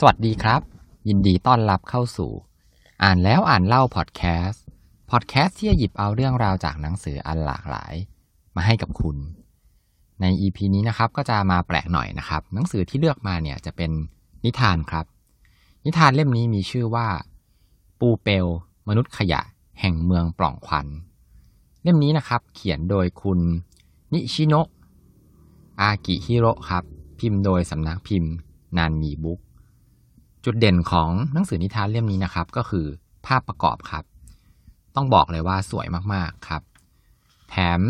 สวัสดีครับ ยินดีต้อนรับเข้าสู่ อ่านแล้วอ่านเล่าพอดแคสต์พอดแคสต์ที่จะหยิบเอาเรื่องราวจากหนังสืออันหลากหลาย มาให้กับคุณ ใน EP นี้นะครับก็จะมาแปลกหน่อยนะครับ หนังสือที่เลือกมาเนี่ยจะเป็นนิทานครับ นิทานเล่มนี้มีชื่อว่า ปูเปลมนุษย์ขยะ แห่งเมืองปล่องควัน เล่มนี้นะครับ เขียนโดยคุณ นิชิโนะอากิฮิโร่ครับ พิมพ์โดยสำนักพิมพ์ นานมีบุ๊ก จุดเด่นของหนังสือนิทานเล่มนี้นะครับ ก็คือภาพประกอบครับ ต้องบอกเลยว่าสวยมากๆครับ แถม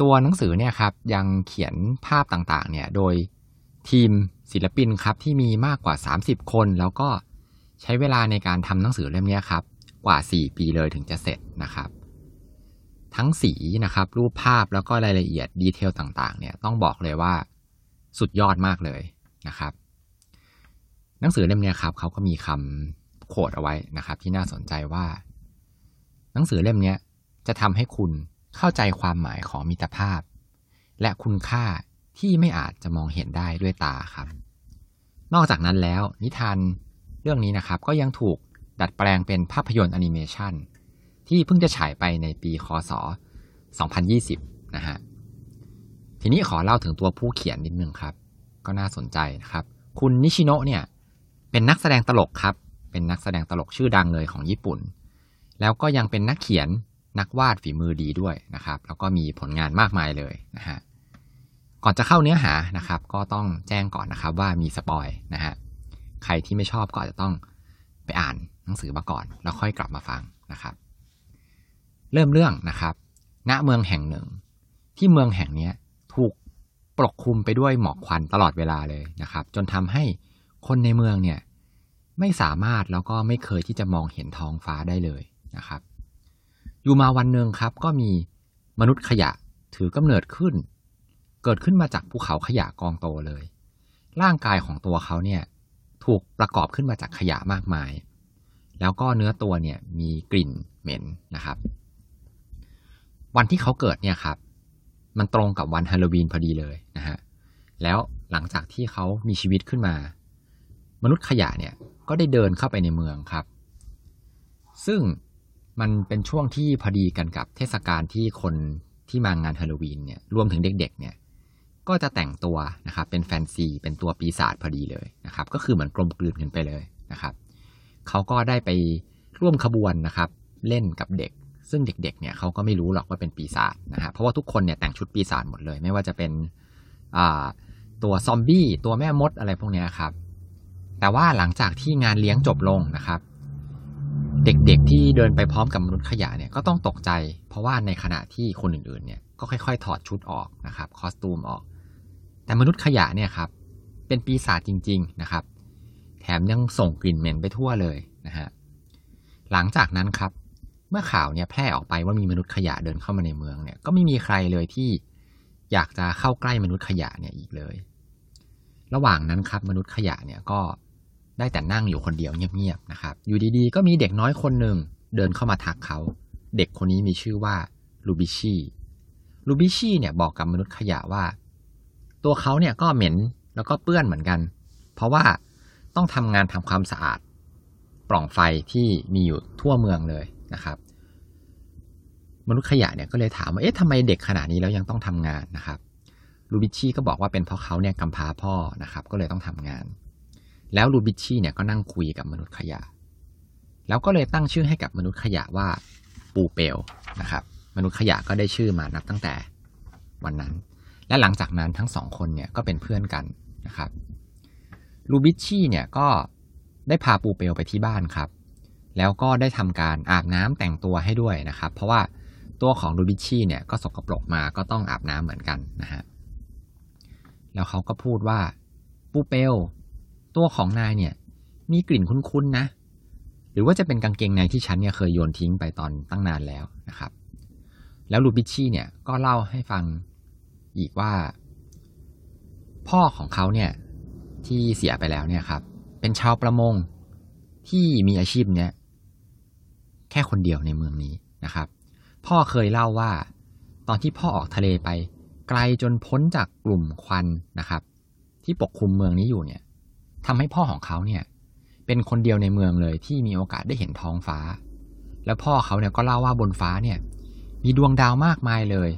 ตัวหนังสือเนี่ยครับยังเขียนภาพต่างๆ เนี่ยโดยทีมศิลปินครับที่มีมากกว่า 30 คน แล้วก็ใช้เวลาในการทำหนังสือเล่มนี้ครับ กว่า 4 ปีเลยถึงจะเสร็จนะครับ ทั้งสีนะครับ รูปภาพแล้วก็รายละเอียดดีเทลต่างๆ เนี่ยต้องบอกเลยว่าสุดยอดมากเลยนะครับ หนังสือเล่มนี้ครับเขาก็มีคำโคดเอาไว้นะครับ ที่น่าสนใจว่า หนังสือเล่มนี้จะทำให้คุณเข้าใจความหมายของมิตรภาพ และคุณค่าที่ไม่อาจจะมองเห็นได้ด้วยตาครับ นอกจากนั้นแล้วนิทานเรื่องนี้นะครับ ก็ยังถูกดัดแปลงเป็นภาพยนตร์แอนิเมชันที่เพิ่งจะฉายไปในปีคศ 2020 นะฮะ ทีนี้ขอเล่าถึงตัวผู้เขียนนิดนึงครับ ก็น่าสนใจนะครับ คุณนิชิโนะเนี่ย เป็นนักแสดงตลกครับ เป็นนักแสดงตลกชื่อดังเลยของญี่ปุ่น แล้วก็ยังเป็นนักเขียนนักวาดฝีมือดีด้วยนะครับ แล้วก็มีผลงานมากมายเลยนะฮะก่อนจะเข้าเนื้อหานะครับ ก็ต้องแจ้งก่อนนะครับว่ามี spoilนะฮะใครที่ไม่ชอบก็อาจจะต้องไปอ่านหนังสือมาก่อน แล้วค่อยกลับมาฟังนะครับ เริ่มเรื่องนะครับณเมืองแห่งหนึ่ง ที่เมืองแห่งนี้ถูกปกคลุมไปด้วยหมอกควันตลอดเวลาเลยนะครับ จนทำให้ คนในเมืองเนี่ยไม่สามารถแล้วก็ไม่เคยที่จะมองเห็นท้องฟ้าได้เลยนะครับ อยู่มาวันหนึ่งครับ ก็มีมนุษย์ขยะถือกำเนิดขึ้น เกิดขึ้นมาจากภูเขาขยะกองโตเลย ร่างกายของตัวเขาเนี่ยถูกประกอบขึ้นมาจากขยะมากมาย แล้วก็เนื้อตัวเนี่ยมีกลิ่นเหม็นนะครับ วันที่เขาเกิดเนี่ยครับ มันตรงกับวันฮาโลวีนพอดีเลยนะฮะ แล้วหลังจากที่เขามีชีวิตขึ้นมา มนุษย์ขยะเนี่ยก็ได้เดินเข้าไปในเมืองครับ ซึ่งมันเป็นช่วงที่พอดีกันกับเทศกาลที่คนที่มางานฮาโลวีนเนี่ยรวมถึงเด็กๆเนี่ยก็จะแต่งตัวนะครับเป็นแฟนซีเป็นตัวปีศาจพอดีเลยนะครับก็คือเหมือนกลมกลืนกันไปเลยนะครับเขาก็ได้ไปร่วมขบวนนะครับเล่นกับเด็ก ซึ่งเด็กๆเนี่ยเขาก็ไม่รู้หรอกว่าเป็นปีศาจนะฮะเพราะว่าทุกคนเนี่ยแต่งชุดปีศาจหมดเลย ไม่ว่าจะเป็นตัวซอมบี้ตัวแม่มดอะไรพวกนี้ครับ แต่ว่าหลังจากที่งานเลี้ยงจบลงนะครับ เด็กๆที่เดินไปพร้อมกับมนุษย์ขยะเนี่ยก็ต้องตกใจ เพราะว่าในขณะที่คนอื่นๆเนี่ยก็ค่อยๆ ถอดชุดออกนะครับคอสตูมออก แต่มนุษย์ขยะเนี่ยครับเป็นปีศาจจริง ๆนะครับ แถมยังส่งกลิ่นเหม็นไปทั่วเลยนะฮะหลังจากนั้นครับเมื่อข่าวเนี่ยแพร่ออกไปว่ามีมนุษย์ขยะเดินเข้ามาในเมืองเนี่ยก็ไม่มีใครเลยที่อยากจะเข้าใกล้มนุษย์ขยะเนี่ยอีกเลย ระหว่างนั้นครับมนุษย์ขยะเนี่ยก็ ได้แต่นั่งอยู่คนเดียวเงียบๆนะครับ อยู่ดีๆ ก็มีเด็กน้อยคนหนึ่งเดินเข้ามาทักเขา เด็กคนนี้มีชื่อว่าลูบิชีลูบิชีเนี่ยบอกกับมนุษย์ขยะว่า ตัวเขาเนี่ยก็เหม็นแล้วก็เปื้อนเหมือนกัน เพราะว่าต้องทำงานทำความสะอาด ปล่องไฟที่มีอยู่ทั่วเมืองเลยนะครับ มนุษย์ขยะเนี่ยก็เลยถามว่าเอ๊ะทำไมเด็กขนาดนี้แล้วยังต้องทำงานนะครับลูบิชีก็บอกว่าเป็นเพราะเขาเนี่ยกำพร้าพ่อนะครับ ก็เลยต้องทำงาน แล้วลูบิชี่เนี่ยก็นั่งคุยกับมนุษย์ขยะ แล้วก็เลยตั้งชื่อให้กับมนุษย์ขยะว่าปูเปลนะครับ มนุษย์ขยะก็ได้ชื่อมานับตั้งแต่วันนั้น และหลังจากนั้นทั้งสองคนเนี่ยก็เป็นเพื่อนกันนะครับลูบิชี่เนี่ยก็ได้พาปูเปลไปที่บ้านครับ แล้วก็ได้ทำการอาบน้ำแต่งตัวให้ด้วยนะครับ เพราะว่าตัวของลูบิชี่เนี่ยก็สกปรกมาก็ต้องอาบน้ำเหมือนกันนะฮะแล้วเขาก็พูดว่าปูเปล ตัวของนายเนี่ย มีกลิ่นคุ้นๆนะ หรือว่าจะเป็นกางเกงในที่ฉันเนี่ยเคยโยนทิ้งไปตอนตั้งนานแล้วนะครับ แล้วลูบิชี่เนี่ยก็เล่าให้ฟังอีกว่า พ่อของเขาเนี่ย ที่เสียไปแล้วเนี่ยครับ เป็นชาวประมงที่มีอาชีพเนี้ยแค่คนเดียวในเมืองนี้นะครับ พ่อเคยเล่าว่า ตอนที่พ่อออกทะเลไป ไกลจนพ้นจากกลุ่มควันนะครับ ที่ปกคลุมเมืองนี้อยู่เนี่ย ทำให้พ่อของเขาเนี่ย เป็นคนเดียวในเมืองเลยที่มีโอกาสได้เห็นท้องฟ้า แล้วพ่อเขาเนี่ยก็เล่าว่าบนฟ้าเนี่ย มีดวงดาวมากมายเลย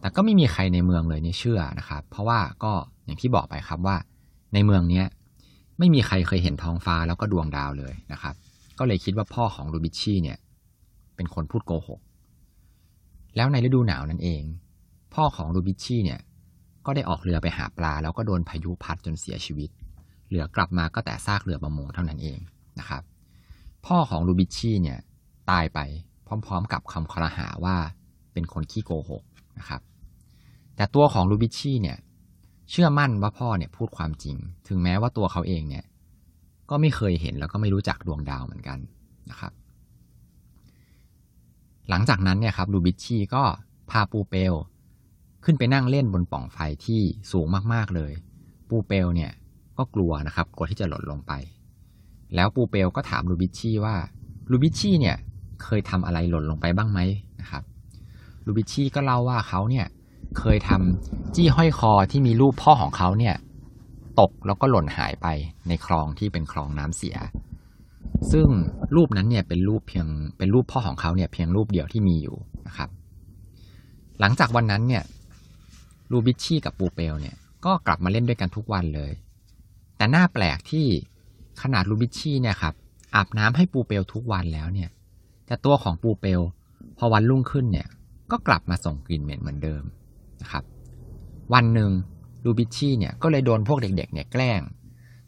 แต่ก็ไม่มีใครในเมืองเลยเนี่ยเชื่อนะครับ เพราะว่าก็อย่างที่บอกไปครับว่า ในเมืองเนี้ยไม่มีใครเคยเห็นท้องฟ้าแล้วก็ดวงดาวเลยนะครับ ก็เลยคิดว่าพ่อของลูบิชชี่เนี่ย เป็นคนพูดโกหก แล้วในฤดูหนาวนั่นเอง พ่อของลูบิชชี่เนี่ย ก็ได้ออกเรือไปหาปลา แล้วก็โดนพายุพัดจนเสียชีวิต เหลือกลับมาก็แต่ซากเรือประมงเท่านั้นเองนะครับ พ่อของลูบิชี่เนี่ยตายไปพร้อมๆกับคำคอรหาว่าเป็นคนขี้โกหกนะครับแต่ตัวของลูบิชี่เนี่ยเชื่อมั่นว่าพ่อเนี่ยพูดความจริง ถึงแม้ว่าตัวเขาเองเนี่ยก็ไม่เคยเห็นแล้วก็ไม่รู้จักดวงดาวเหมือนกันนะครับ หลังจากนั้นเนี่ยครับลูบิชี่ก็พาปูเปลขึ้นไปนั่งเล่นบนป่องไฟที่สูงมากๆเลย ปูเปลเนี่ย ก็กลัวนะครับ กลัวที่จะหล่นลงไป แล้วปูเปลก็ถามลูบิชชี่ว่าลูบิชชี่เนี่ยเคยทำอะไรหล่นลงไปบ้างไหมนะครับลูบิชชี่ก็เล่าว่าเขาเนี่ยเคยทำจี้ห้อยคอที่มีรูปพ่อของเขาเนี่ยตกแล้วก็หล่นหายไปในคลองที่เป็นคลองน้ำเสีย ซึ่งรูปนั้นเนี่ยเป็นรูปเพียงเป็นรูปพ่อของเขาเนี่ยเพียงรูปเดียวที่มีอยู่นะครับ หลังจากวันนั้นเนี่ยลูบิชชี่กับปูเปลเนี่ยก็กลับมาเล่นด้วยกันทุกวันเลย แต่หน้าแปลกที่ขนาดลูบิชี่เนี่ยครับอาบน้ำให้ปูเปลทุกวันแล้วเนี่ย แต่ตัวของปูเปลพอวันรุ่งขึ้นเนี่ย ก็กลับมาส่งกลิ่นเหม็นเหมือนเดิมนะครับ วันหนึ่งลูบิชี่เนี่ยก็เลยโดนพวกเด็กๆเนี่ยแกล้ง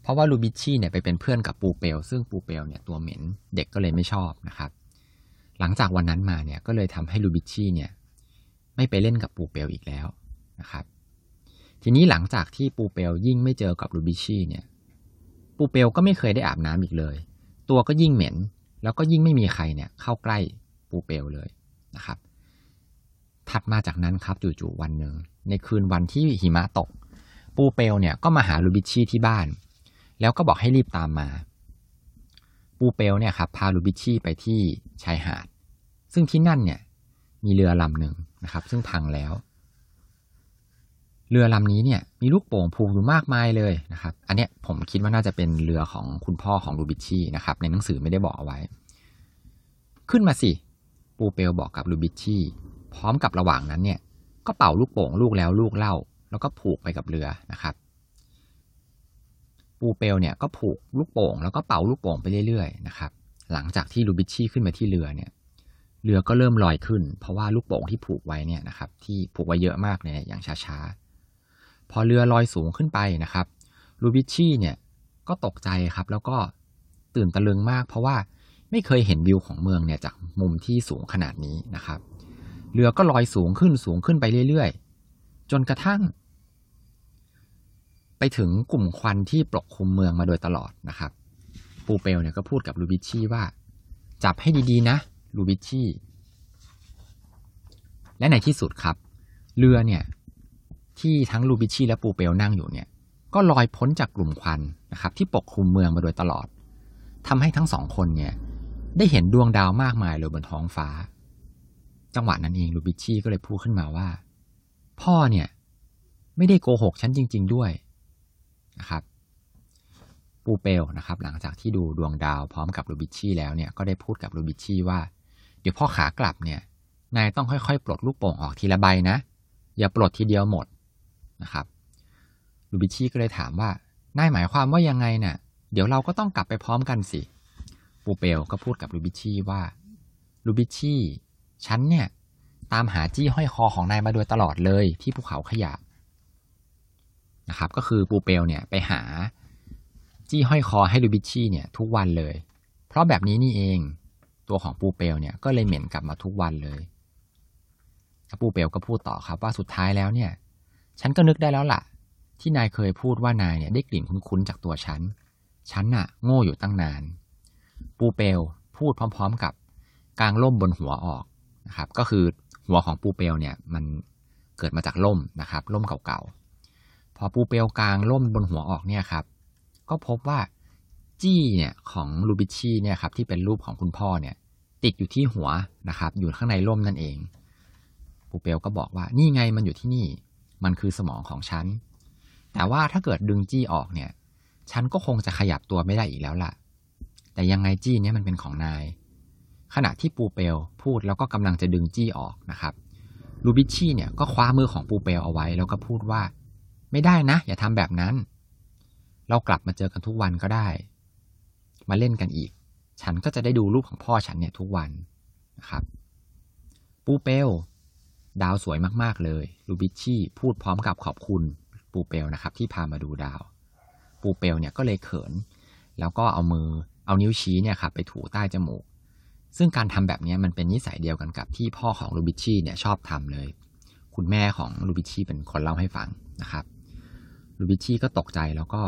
เพราะว่าลูบิชี่เนี่ยไปเป็นเพื่อนกับปูเปลซึ่งปูเปลเนี่ยตัวเหม็นเด็กก็เลยไม่ชอบนะครับ หลังจากวันนั้นมาเนี่ยก็เลยทำให้ลูบิชชี่เนี่ย ไม่ไปเล่นกับปูเปลอีกแล้วนะครับ ทีนี้หลังจากที่ปูเปลยิ่งไม่เจอกับลูบิชี่เนี่ย ปูเปลก็ไม่เคยได้อาบน้ำอีกเลย ตัวก็ยิ่งเหม็น แล้วก็ยิ่งไม่มีใครเนี่ย เข้าใกล้ปูเปลเลยนะครับ ถัดมาจากนั้นครับจู่ๆวันหนึ่งในคืนวันที่หิมะตก ปูเปลเนี่ยก็มาหาลูบิชี่ที่บ้าน แล้วก็บอกให้รีบตามมา ปูเปลเนี่ยครับพาลูบิชชี่ไปที่ชายหาด ซึ่งที่นั่นเนี่ยมีเรือลำหนึ่งนะครับ ซึ่งพังแล้ว เรือลำนี้เนี่ยมีลูกโป่งผูกอยู่มากมายเลยนะครับ อันเนี้ยผมคิดว่าน่าจะเป็นเรือของคุณพ่อของลูบิชี่นะครับ ในหนังสือไม่ได้บอกเอาไว้ ขึ้นมาสิ ปูเปลบอกกับลูบิชี่พร้อมกับระหว่างนั้นเนี่ย ก็เป่าลูกโป่งลูกแล้วลูกเล่า แล้วก็ผูกไปกับเรือนะครับปูเปลเนี่ยก็ผูกลูกโป่งแล้วก็เป่าลูกโป่งไปเรื่อยๆนะครับ หลังจากที่ลูบิชชี่ขึ้นมาที่เรือเนี่ย เรือก็เริ่มลอยขึ้น เพราะว่าลูกโป่งที่ผูกไว้เนี่ยนะครับ ที่ผูกไว้เยอะมากเนี่ยอย่างช้าๆ พอเรือลอยสูงขึ้นไปนะครับลูบิชี่เนี่ยก็ตกใจครับ แล้วก็ตื่นตะลึงมาก เพราะว่าไม่เคยเห็นวิวของเมืองเนี่ยจากมุมที่สูงขนาดนี้นะครับ เรือก็ลอยสูงขึ้นสูงขึ้นไปเรื่อยๆ จนกระทั่ง ไปถึงกลุ่มควันที่ปกคลุมเมืองมาโดยตลอดนะครับ ปูเปลเนี่ยก็พูดกับลูบิชี่ว่า จับให้ดีๆนะลูบิชี่และในที่สุดครับ เรือเนี่ย ที่ทั้งลูบิชีและปูเปลนั่งอยู่เนี่ย ก็ลอยพ้นจากกลุ่มควันนะครับ ที่ปกคลุมเมืองมาโดยตลอดทำให้ทั้งสองคนเนี่ย ได้เห็นดวงดาวมากมายเลยบนท้องฟ้า จังหวะนั้นเองลูบิชีก็เลยพูดขึ้นมาว่า พ่อเนี่ย ไม่ได้โกหกฉันจริง ๆด้วยนะครับ ปูเปลนะครับ หลังจากที่ดูดวงดาวพร้อมกับลูบิชีแล้วเนี่ยก็ได้พูดกับลูบิชีว่า เดี๋ยวพ่อขากลับเนี่ยนายต้องค่อยๆ ปลดลูกโป่งออกทีละใบนะ อย่าปลดทีเดียวหมด นะครับลูบิชี่ก็เลยถามว่านายหมายความว่ายังไงเนะ่ะ เดี๋ยวเราก็ต้องกลับไปพร้อมกันสิ ปูเปลก็พูดกับลูบิชี่ว่าลูบิชี่ฉันเนี่ยตามหาจี้ห้อยคอของนายมาโดยตลอดเลยที่ภูเขาขยะนะครับ ก็คือปูเปลเนี่ยไปหาจี้ห้อยคอให้ลูบิชชี่เนี่ยทุกวันเลย เพราะแบบนี้นี่เองตัวของปูเปลเนี่ยก็เลยเหม็นกลับมาทุกวันเลยปูเปลก็พูดต่อครับว่าสุดท้ายแล้วเนี่ย ฉันก็นึกได้แล้วล่ะ ที่นายเคยพูดว่านายเนี่ยได้กลิ่นคุ้นๆจากตัวฉัน ฉันน่ะ โง่อยู่ตั้งนาน ปูเปลพูดพร้อม ๆ กับกางล่มบนหัวออกนะครับ ก็คือหัวของปูเปลเนี่ย มันเกิดมาจากล่มนะครับ ล่มเก่าๆ พอปูเปลกางล่มบนหัวออกเนี่ยครับ ก็พบว่าจี้เนี่ยของลูบิชี่เนี่ยครับที่เป็นรูปของคุณพ่อเนี่ย ติดอยู่ที่หัวนะครับ อยู่ข้างในร่มนั่นเองปูเปลก็บอกว่านี่ไงมันอยู่ที่นี่ มันคือสมองของฉัน แต่ว่าถ้าเกิดดึงจี้ออกเนี่ย ฉันก็คงจะขยับตัวไม่ได้อีกแล้วล่ะ แต่ยังไงจี้เนี่ยมันเป็นของนาย ขณะที่ปูเปลพูดแล้วก็กำลังจะดึงจี้ออกนะครับลูบิชี่เนี่ยก็คว้ามือของปูเปลเอาไว้ แล้วก็พูดว่า ไม่ได้นะ อย่าทำแบบนั้น เรากลับมาเจอกันทุกวันก็ได้ มาเล่นกันอีก ฉันก็จะได้ดูรูปของพ่อฉันเนี่ยทุกวันนะครับ ปูเปล ดาวสวยมากๆเลยลูบิชชี่พูดพร้อมกับขอบคุณปูเปลนะครับ ที่พามาดูดาว ปูเปลเนี่ยก็เลยเขิน แล้วก็เอามือเอานิ้วชี้เนี่ยครับไปถูใต้จมูก ซึ่งการทำแบบนี้มันเป็นนิสัยเดียวกันกับที่พ่อของลูบิชชี่เนี่ยชอบทำเลย คุณแม่ของลูบิชชี่เป็นคนเล่าให้ฟังนะครับลูบิชชี่ก็ตกใจแล้วก็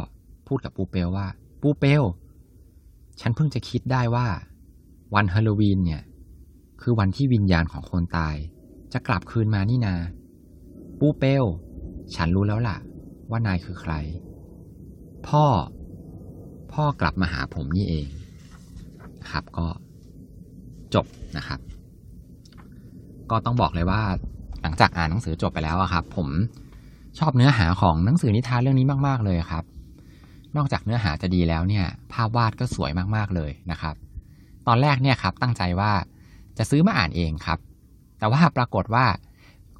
พูดกับปูเปลว่า ปูเปลฉันเพิ่งจะคิดได้ว่า วันฮาโลวีนเนี่ย คือวันที่วิญญาณของคนตาย จะกลับคืนมานี่นา ปูเปลฉันรู้แล้วล่ะ ว่านายคือใคร พ่อ พ่อกลับมาหาผมนี่เองครับก็จบนะครับ ก็ต้องบอกเลยว่าหลังจากอ่านหนังสือจบไปแล้วอะครับ ผมชอบเนื้อหาของหนังสือนิทานเรื่องนี้มาก ๆ เลยครับ นอกจากเนื้อหาจะดีแล้วเนี่ย ภาพวาดก็สวยมากๆเลยนะครับ ตอนแรกเนี่ยครับตั้งใจว่าจะซื้อมาอ่านเองครับ แต่ว่าปรากฏว่า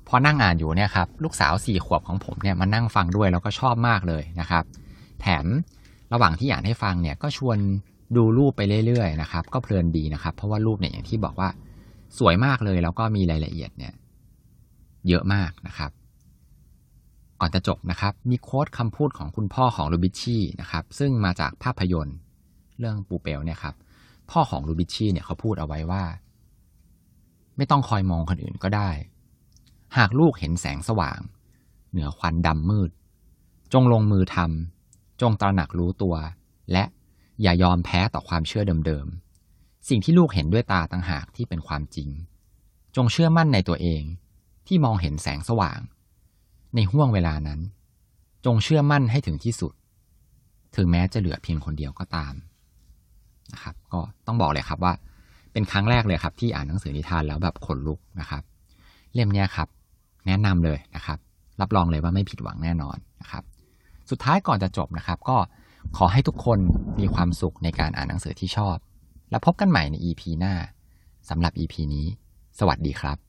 พอนั่งอ่านอยู่เนี่ยครับลูกสาวสี่ขวบของผมเนี่ยมานั่งฟังด้วยแล้วก็ชอบมากเลยนะครับ แถมระหว่างที่อ่านให้ฟังเนี่ยก็ชวนดูรูปไปเรื่อยๆนะครับ ก็เพลินดีนะครับ เพราะว่ารูปเนี่ยอย่างที่บอกว่าสวยมากเลยแล้วก็มีรายละเอียดเนี่ยเยอะมากนะครับ ก่อนจะจบนะครับ มีโค้ดคำพูดของคุณพ่อของลูบิชี่นะครับ ซึ่งมาจากภาพยนตร์เรื่องปูเปลเนี่ยครับ พ่อของลูบิชี่เนี่ยเขาพูดเอาไว้ว่า ไม่ต้องคอยมองคนอื่นก็ได้ หากลูกเห็นแสงสว่าง เหนือควันดำมืด จงลงมือทำจงตระหนักรู้ตัว และอย่ายอมแพ้ต่อความเชื่อเดิมๆ สิ่งที่ลูกเห็นด้วยตาต่างหากที่เป็นความจริง จงเชื่อมั่นในตัวเอง ที่มองเห็นแสงสว่าง ในห่วงเวลานั้น จงเชื่อมั่นให้ถึงที่สุด ถึงแม้จะเหลือเพียงคนเดียวก็ตามนะครับ ก็ต้องบอกเลยครับว่า เป็นครั้งแรกเลยครับ ที่อ่านหนังสือนิทานแล้วแบบขนลุกนะครับ เล่มนี้ครับ แนะนำเลยนะครับ รับรองเลยว่าไม่ผิดหวังแน่นอนนะครับ สุดท้ายก่อนจะจบนะครับ ก็ขอให้ทุกคนมีความสุขในการอ่านหนังสือที่ชอบ แล้วพบกันใหม่ใน EP หน้าสำหรับ EP นี้ สวัสดีครับ